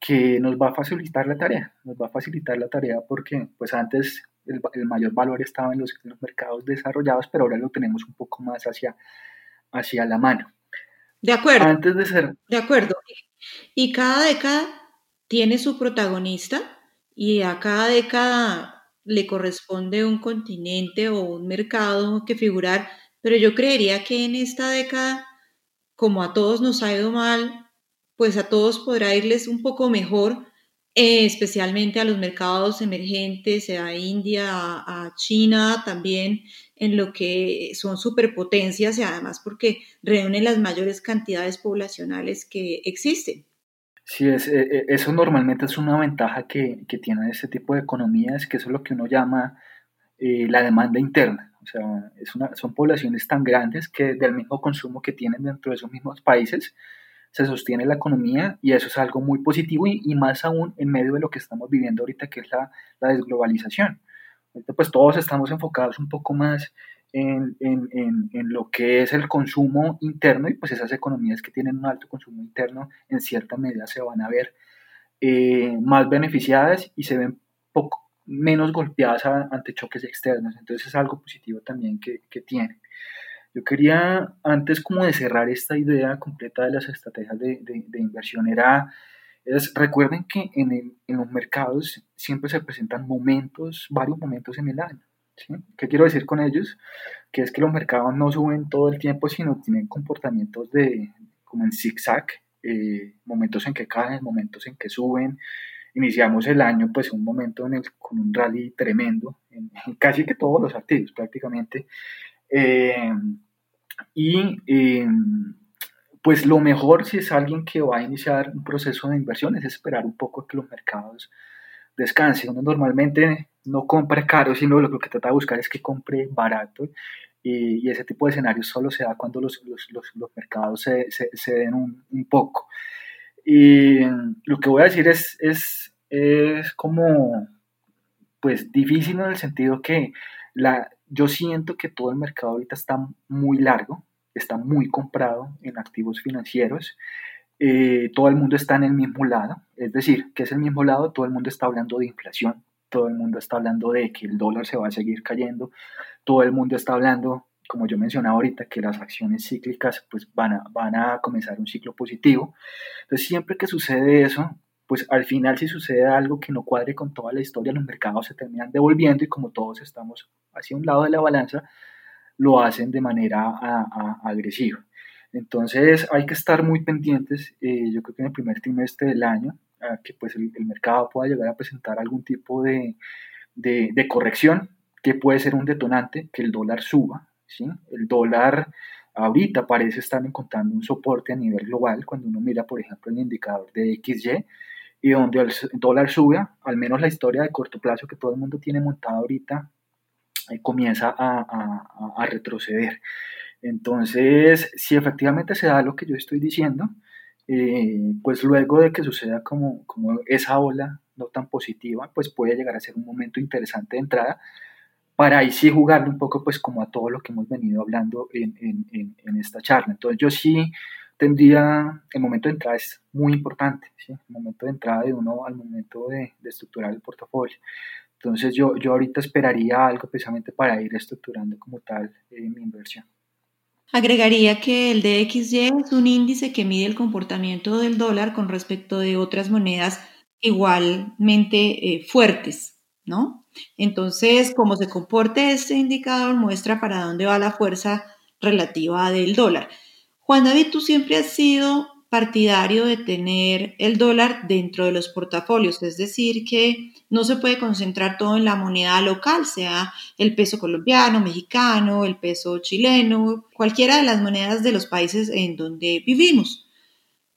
que nos va a facilitar la tarea. Nos va a facilitar la tarea porque, pues antes el, el mayor valor estaba en los, mercados desarrollados, pero ahora lo tenemos un poco más hacia, hacia la mano.
De acuerdo.
Antes de ser.
De acuerdo. Y cada década tiene su protagonista y a cada década le corresponde un continente o un mercado que figurar, pero yo creería que en esta década, como a todos nos ha ido mal, pues a todos podrá irles un poco mejor, eh, especialmente a los mercados emergentes, a India, a, a China también, en lo que son superpotencias y además porque reúnen las mayores cantidades poblacionales que existen.
Sí, es, e, e, eso normalmente es una ventaja que, que tienen este tipo de economías, que eso es lo que uno llama eh, la demanda interna. O sea, es una, son poblaciones tan grandes que del mismo consumo que tienen dentro de esos mismos países se sostiene la economía y eso es algo muy positivo y, más aún en medio de lo que estamos viviendo ahorita, que es la, la desglobalización. Pues todos estamos enfocados un poco más en, en, en, lo que es el consumo interno y pues esas economías que tienen un alto consumo interno en cierta medida se van a ver eh, más beneficiadas y se ven poco menos golpeadas ante choques externos. Entonces es algo positivo también que, que tienen. Yo quería, antes como de cerrar esta idea completa de las estrategias de, de, de inversión, era, es, recuerden que en, el, en los mercados siempre se presentan momentos, varios momentos en el año. ¿Qué quiero decir con ellos? Que es que los mercados no suben todo el tiempo, sino tienen comportamientos de, como en zigzag, eh, momentos en que caen, momentos en que suben. Iniciamos el año, pues, un momento en el, con un rally tremendo, en, casi que todos los activos prácticamente. Eh, y eh, pues lo mejor si es alguien que va a iniciar un proceso de inversión es esperar un poco que los mercados descansen. Uno normalmente no compre caro, sino lo que trata de buscar es que compre barato. Y, ese tipo de escenarios solo se da cuando los, los, los, mercados se, se, den un, un, poco. Y lo que voy a decir es, es, es como, pues difícil en el sentido que la, yo siento que todo el mercado ahorita está muy largo, está muy comprado en activos financieros eh, todo el mundo está en el mismo lado, es decir, que es el mismo lado, todo el mundo está hablando de inflación, todo el mundo está hablando de que el dólar se va a seguir cayendo, todo el mundo está hablando, como yo mencionaba ahorita, que las acciones cíclicas pues van a, van a comenzar un ciclo positivo. Entonces, siempre que sucede eso, pues al final si sucede algo que no cuadre con toda la historia, los mercados se terminan devolviendo y como todos estamos hacia un lado de la balanza, lo hacen de manera agresiva. Entonces hay que estar muy pendientes, eh, yo creo que en el primer trimestre del año, que pues el, mercado pueda llegar a presentar algún tipo de, de, corrección, que puede ser un detonante, que el dólar suba. ¿sí? El dólar ahorita parece estar encontrando un soporte a nivel global cuando uno mira, por ejemplo, el indicador de XY y donde el dólar sube, al menos la historia de corto plazo que todo el mundo tiene montada ahorita eh, comienza a, a, retroceder. Entonces, si efectivamente se da lo que yo estoy diciendo, eh, pues luego de que suceda como, como esa ola no tan positiva, pues puede llegar a ser un momento interesante de entrada para ahí sí jugarle un poco pues como a todo lo que hemos venido hablando en, en, en, esta charla. Entonces yo sí tendría, el momento de entrada es muy importante, ¿sí? el momento de entrada de uno al momento de, de estructurar el portafolio. Entonces yo, yo ahorita esperaría algo precisamente para ir estructurando como tal eh, mi inversión.
Agregaría que el DXY es un índice que mide el comportamiento del dólar con respecto de otras monedas igualmente eh, fuertes, ¿no? Entonces, como se comporte este indicador muestra para dónde va la fuerza relativa del dólar. Juan David, tú siempre has sido partidario de tener el dólar dentro de los portafolios, es decir, que no se puede concentrar todo en la moneda local, sea el peso colombiano, mexicano, el peso chileno, cualquiera de las monedas de los países en donde vivimos.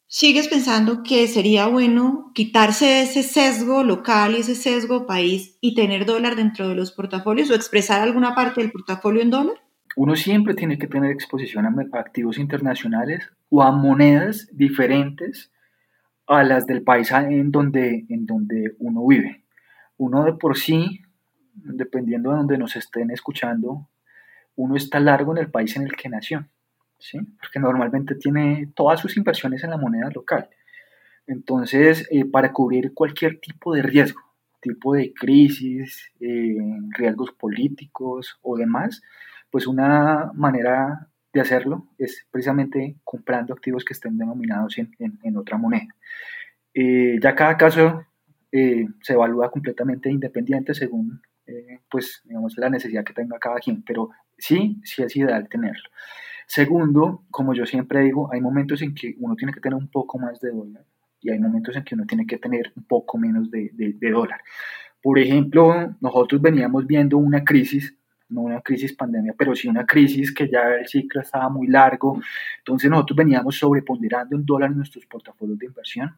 ¿Sigues pensando que sería bueno quitarse ese sesgo local y ese sesgo país y tener dólar dentro de los portafolios o expresar alguna parte del portafolio en dólar?
Uno siempre tiene que tener exposición a activos internacionales o a monedas diferentes a las del país en donde, en donde uno vive. Uno de por sí, dependiendo de donde nos estén escuchando, uno está largo en el país en el que nació, ¿sí? porque normalmente tiene todas sus inversiones en la moneda local. Entonces, eh, para cubrir cualquier tipo de riesgo, tipo de crisis, eh, riesgos políticos o demás, pues una manera de hacerlo es precisamente comprando activos que estén denominados en, otra moneda. Eh, ya cada caso eh, se evalúa completamente independiente según eh, pues, digamos, la necesidad que tenga cada quien, pero sí, sí es ideal tenerlo. Segundo, como yo siempre digo, hay momentos en que uno tiene que tener un poco más de dólar y hay momentos en que uno tiene que tener un poco menos de, de dólar. Por ejemplo, nosotros veníamos viendo una crisis no una crisis pandemia, pero sí una crisis que ya el ciclo estaba muy largo. Entonces nosotros veníamos sobreponderando en dólar en nuestros portafolios de inversión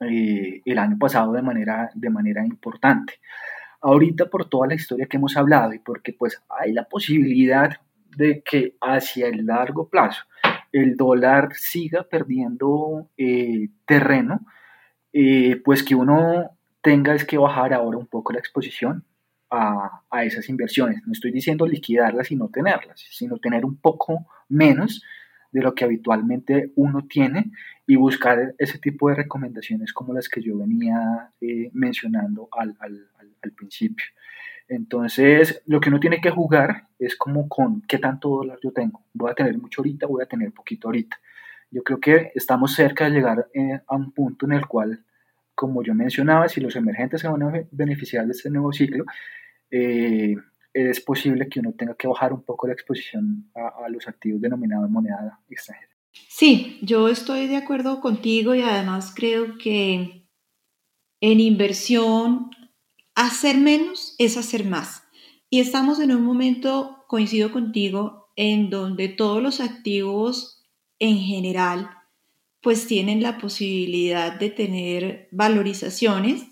eh, el año pasado de manera, de manera importante. Ahorita por toda la historia que hemos hablado y porque pues hay la posibilidad de que hacia el largo plazo el dólar siga perdiendo eh, terreno, eh, pues que uno tenga es que bajar ahora un poco la exposición, a, esas inversiones. No estoy diciendo liquidarlas y no tenerlas, sino tener un poco menos de lo que habitualmente uno tiene y buscar ese tipo de recomendaciones como las que yo venía eh, mencionando al, principio. Entonces, lo que uno tiene que jugar es como con qué tanto dólar yo tengo. Voy a tener mucho ahorita, voy a tener poquito ahorita. Yo creo que estamos cerca de llegar eh, a un punto en el cual, como yo mencionaba, si los emergentes se van a beneficiar de este nuevo ciclo, eh, es posible que uno tenga que bajar un poco la exposición a, los activos denominados moneda extranjera.
Sí, yo estoy de acuerdo contigo y además creo que en inversión hacer menos es hacer más. Y estamos en un momento, coincido contigo, en donde todos los activos en general pues tienen la posibilidad de tener valorizaciones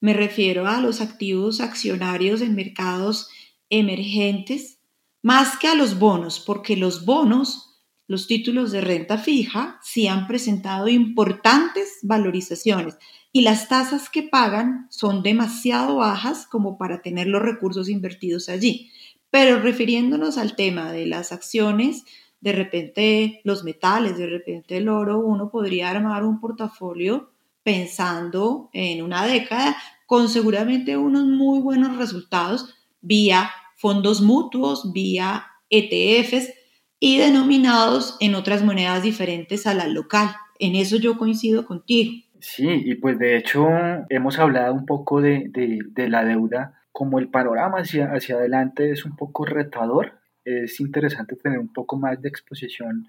me refiero a los activos accionarios en mercados emergentes, más que a los bonos, porque los bonos, los títulos de renta fija, sí han presentado importantes valorizaciones y las tasas que pagan son demasiado bajas como para tener los recursos invertidos allí. Pero refiriéndonos al tema de las acciones, de repente los metales, de repente el oro, uno podría armar un portafolio pensando en una década con seguramente unos muy buenos resultados vía fondos mutuos, vía ETFs y denominados en otras monedas diferentes a la local. En eso yo coincido contigo.
Sí, y pues de hecho hemos hablado un poco de, la deuda, como el panorama hacia, hacia adelante es un poco retador, es interesante tener un poco más de exposición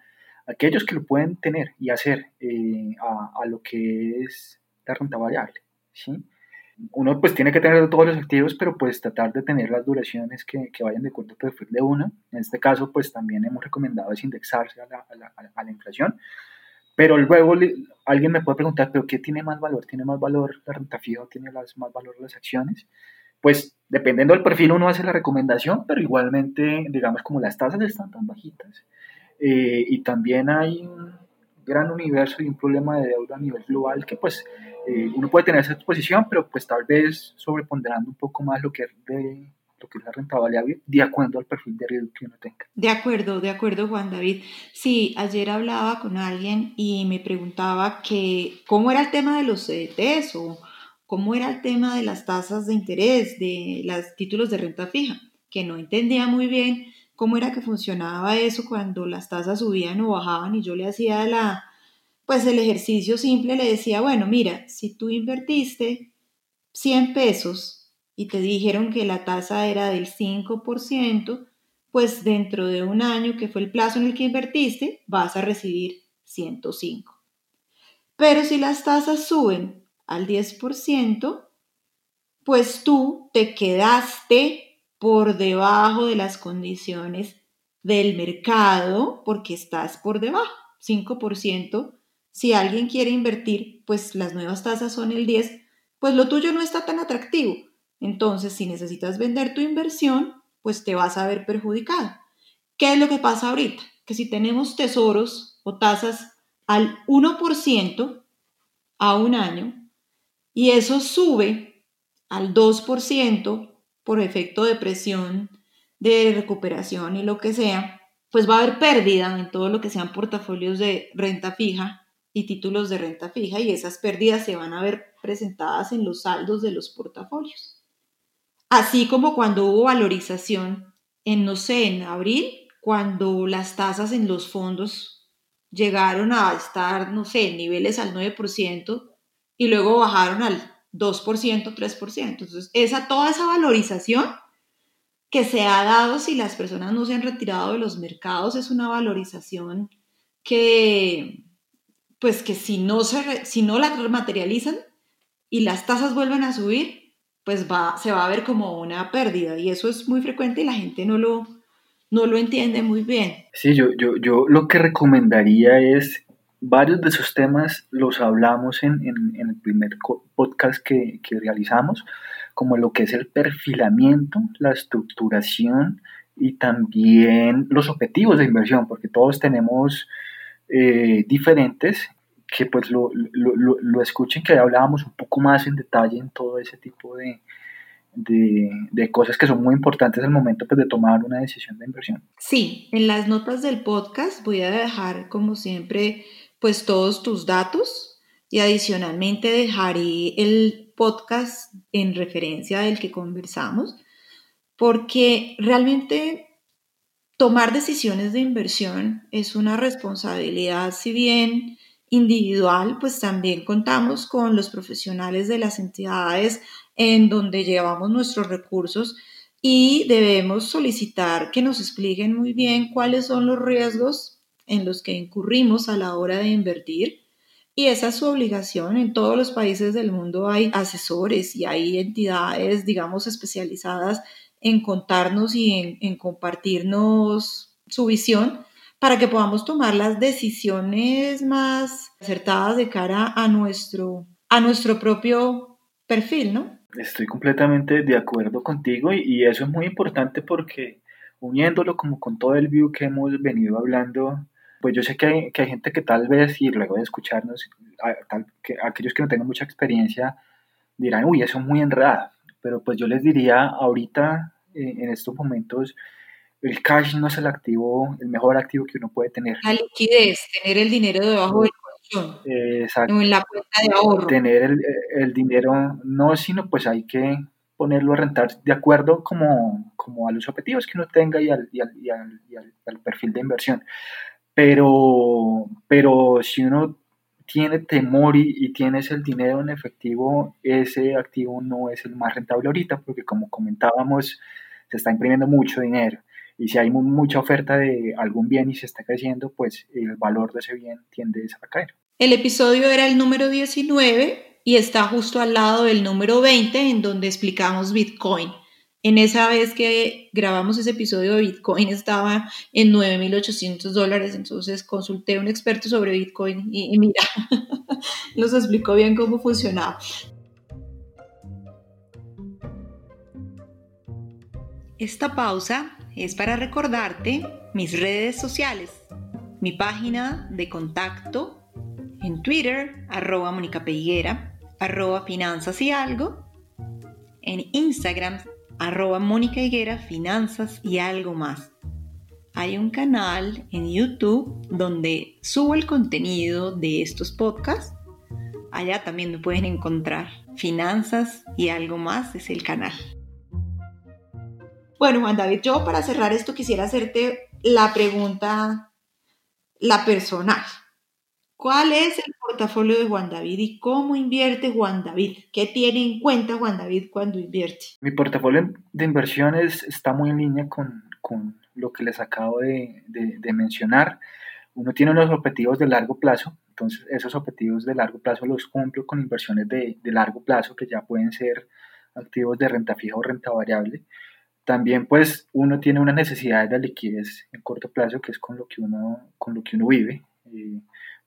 aquellos que lo pueden tener y hacer eh, a, lo que es la renta variable. ¿sí? Uno pues tiene que tener todos los activos, pero pues tratar de tener las duraciones que, que vayan de acuerdo perfil de uno. En este caso pues también hemos recomendado es indexarse a la, a la, a la inflación pero luego alguien me puede preguntar, ¿pero qué tiene más valor? ¿Tiene más valor la renta fija o tiene más valor las acciones? Pues dependiendo del perfil uno hace la recomendación, pero igualmente, digamos, como las tasas están tan bajitas eh, y también hay un gran universo y un problema de deuda a nivel global que pues eh, uno puede tener esa exposición, pero pues tal vez sobreponderando un poco más lo que es de lo que es la renta variable de acuerdo al perfil de riesgo que uno tenga.
De acuerdo, de acuerdo, Juan David. Sí, ayer hablaba con alguien y me preguntaba que cómo era el tema de los CDTs o cómo era el tema de las tasas de interés de los títulos de renta fija, que no entendía muy bien cómo era que funcionaba eso cuando las tasas subían o bajaban y yo le hacía la pues el ejercicio simple le decía, bueno, mira, si tú invertiste 100 pesos y te dijeron que la tasa era del 5%, pues dentro de un año, que fue el plazo en el que invertiste, vas a recibir 105. Pero si las tasas suben al 10%, pues tú te quedaste por debajo de las condiciones del mercado porque estás por debajo, 5%. Si alguien quiere invertir, pues las nuevas tasas son el 10, pues lo tuyo no está tan atractivo entonces, si necesitas vender tu inversión, pues te vas a ver perjudicado. ¿Qué es lo que pasa ahorita? Que si tenemos tesoros o tasas al 1% a un año y eso sube al 2% por efecto de presión, de recuperación y lo que sea, pues va a haber pérdida en todo lo que sean portafolios de renta fija y títulos de renta fija y esas pérdidas se van a ver presentadas en los saldos de los portafolios. Así como cuando hubo valorización en, no sé, en abril, cuando las tasas en los fondos llegaron a estar, no sé, en niveles al 9% y luego bajaron al 2%, 3%. Entonces, esa, toda esa valorización que se ha dado si las personas no se han retirado de los mercados es una valorización que, pues que si no, se, si no la materializan y las tasas vuelven a subir, pues va, se va a ver como una pérdida y eso es muy frecuente y la gente no lo, no lo entiende muy bien.
Sí, yo, yo, yo lo que recomendaría es, varios de esos temas los hablamos en, en, el primer podcast que, que, realizamos, como lo que es el perfilamiento, la estructuración y también los objetivos de inversión, porque todos tenemos eh, diferentes que pues lo, lo, lo, escuchen, que hablábamos un poco más en detalle en todo ese tipo de, de, de, cosas que son muy importantes al momento pues, de tomar una decisión de inversión.
Sí, en las notas del podcast voy a dejar como siempre pues todos tus datos y adicionalmente dejaré el podcast en referencia del que conversamos porque realmente tomar decisiones de inversión es una responsabilidad si bien individual, pues también contamos con los profesionales de las entidades en donde llevamos nuestros recursos y debemos solicitar que nos expliquen muy bien cuáles son los riesgos en los que incurrimos a la hora de invertir. Y esa es su obligación. En todos los países del mundo hay asesores y hay entidades, digamos, especializadas en contarnos y en, en compartirnos su visión para que podamos tomar las decisiones más acertadas de cara a nuestro, a nuestro propio perfil, ¿no?
Estoy completamente de acuerdo contigo y, eso es muy importante porque uniéndolo como con todo el view que hemos venido hablando, pues yo sé que hay, que hay gente que tal vez, y luego de escucharnos, que, aquellos que no tengan mucha experiencia dirán, uy, eso es muy enredado, pero pues yo les diría ahorita, eh, en estos momentos, el cash no es el activo, el mejor activo que uno puede tener.
La liquidez, tener el dinero debajo del colchón. Exacto. En la cuenta de ahorro.
Tener el, el, dinero, no, sino pues hay que ponerlo a rentar de acuerdo como, como a los objetivos que uno tenga y al, y al, y al, y al perfil de inversión. Pero, pero si uno tiene temor y, y, tienes el dinero en efectivo, ese activo no es el más rentable ahorita, porque como comentábamos, se está imprimiendo mucho dinero. Y si hay mucha oferta de algún bien y se está creciendo, pues el valor de ese bien tiende a caer.
El episodio era el número 19 y está justo al lado del número 20 en donde explicamos Bitcoin. En esa vez que grabamos ese episodio de Bitcoin estaba en 9.800 dólares, entonces consulté a un experto sobre Bitcoin y, mira, nos explicó bien cómo funcionaba. Esta pausa es para recordarte mis redes sociales, mi página de contacto en Twitter, arroba Mónica Peguera, arroba Finanzas y Algo, en Instagram, arroba Mónica Higuera, Finanzas y Algo Más. Hay un canal en YouTube donde subo el contenido de estos podcasts. Allá también me pueden encontrar. Finanzas y Algo Más es el canal. Bueno, Juan David, yo para cerrar esto quisiera hacerte la pregunta, la personal. ¿Cuál es el portafolio de Juan David y cómo invierte Juan David? ¿Qué tiene en cuenta Juan David cuando invierte?
Mi portafolio de inversiones está muy en línea con, lo que les acabo de, mencionar. Uno tiene unos objetivos de largo plazo, entonces esos objetivos de largo plazo los cumplo con inversiones de, de largo plazo que ya pueden ser activos de renta fija o renta variable. También pues uno tiene una necesidad de liquidez en corto plazo que es con lo que uno, con lo que uno vive eh,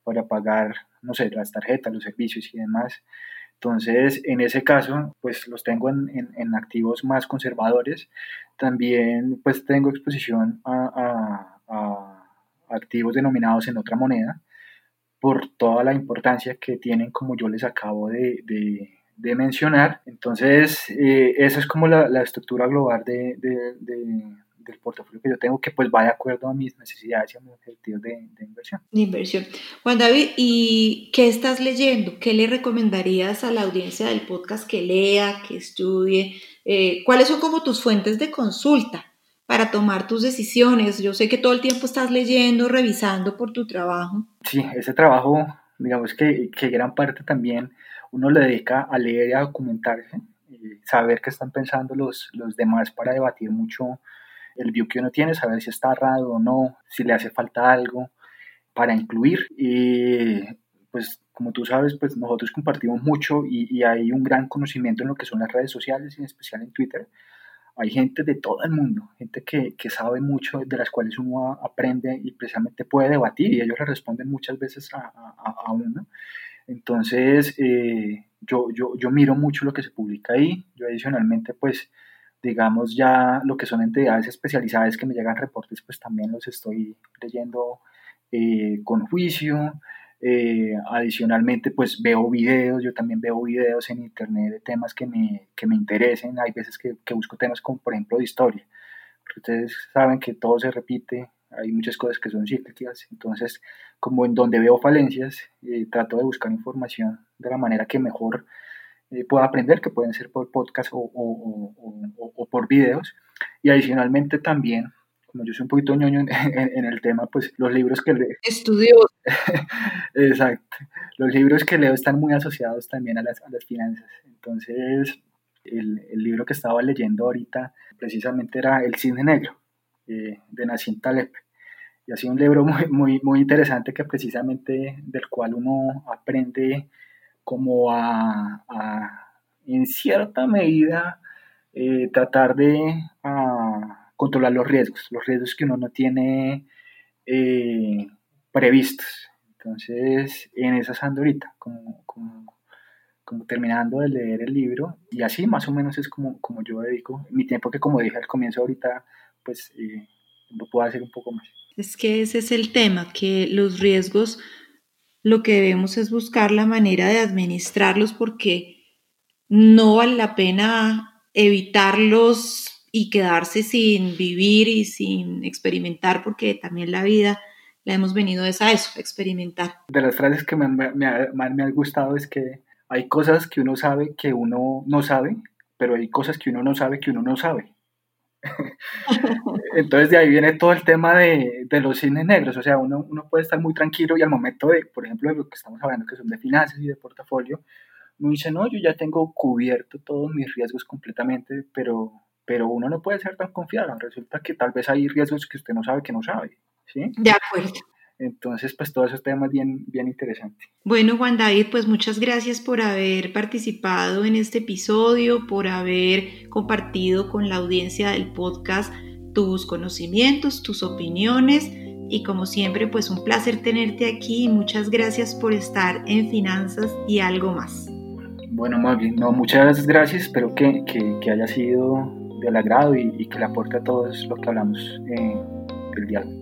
para pagar, no sé, las tarjetas, los servicios y demás. Entonces, en ese caso, pues los tengo en, en, activos más conservadores. También, pues tengo exposición a, a, activos denominados en otra moneda por toda la importancia que tienen, como yo les acabo de, de mencionar. Entonces, eh, esa es como la, la estructura global de, de, del portafolio que yo tengo, que pues va de acuerdo a mis necesidades y a mis objetivos de, inversión.
De inversión. Juan David, ¿y qué estás leyendo? ¿Qué le recomendarías a la audiencia del podcast que lea, que estudie? Eh, ¿Cuáles son como tus fuentes de consulta? para tomar tus decisiones. Yo sé que todo el tiempo estás leyendo, revisando por tu trabajo.
Sí, ese trabajo, digamos que, que gran parte también uno le dedica a leer y a documentarse, y saber qué están pensando los, los demás para debatir mucho el view que uno tiene, saber si está errado o no, si le hace falta algo para incluir. Y pues como tú sabes, pues nosotros compartimos mucho y, y, hay un gran conocimiento en lo que son las redes sociales, en especial en Twitter. Hay gente de todo el mundo, gente que, que sabe mucho, de las cuales uno aprende y precisamente puede debatir y ellos le responden muchas veces a, a, a uno. Entonces, eh, yo, yo, yo miro mucho lo que se publica ahí. Yo adicionalmente, pues, digamos, ya lo que son entidades especializadas que me llegan reportes, pues también los estoy leyendo eh, con juicio. Eh, adicionalmente, pues veo videos, yo también veo videos en internet de temas que me, que me interesen. Hay veces que, que busco temas como, por ejemplo, de historia. ustedes saben que todo se repite, hay muchas cosas que son cíclicas, entonces como en donde veo falencias, eh, trato de buscar información de la manera que mejor eh, pueda aprender, que pueden ser por podcast o, o, o, o, por videos, y adicionalmente también, como yo soy un poquito ñoño en, en, el tema, pues los libros que leo...
Estudio.
Exacto, los libros que leo están muy asociados también a las, a las finanzas, entonces el, el libro que estaba leyendo ahorita precisamente era El Cisne Negro eh, de Nassim Taleb. Y ha sido un libro muy, muy, muy interesante que precisamente del cual uno aprende como a, en cierta medida, eh, tratar de controlar los riesgos, los riesgos que uno no tiene eh, previstos. Entonces, en esa ando ahorita, como, como, como, terminando de leer el libro, y así más o menos es como, como yo dedico mi tiempo, que como dije al comienzo ahorita, pues eh, lo puedo hacer un poco más.
Es que ese es el tema, que los riesgos lo que debemos es buscar la manera de administrarlos porque no vale la pena evitarlos y quedarse sin vivir y sin experimentar, porque también la vida la hemos venido es a eso, experimentar.
De las frases que más me, me, me han gustado es que hay cosas que uno sabe que uno no sabe, pero hay cosas que uno no sabe que uno no sabe. Entonces de ahí viene todo el tema de, de los cines negros, o sea, uno, uno, puede estar muy tranquilo y al momento de, por ejemplo, de lo que estamos hablando, que son de finanzas y de portafolio, uno dice, no, yo ya tengo cubierto todos mis riesgos completamente, pero, pero uno no puede ser tan confiado, resulta que tal vez hay riesgos que usted no sabe que no sabe, ¿sí?
De acuerdo.
Entonces, pues todo esos temas bien, bien interesantes.
Bueno, Juan David, pues muchas gracias por haber participado en este episodio, por haber compartido con la audiencia del podcast tus conocimientos, tus opiniones y como siempre, pues un placer tenerte aquí y muchas gracias por estar en Finanzas y algo más.
Bueno, Maggie, no, muchas gracias, espero que, que, que haya sido del agrado y, y, que le aporte a todos lo que hablamos eh, el día de hoy.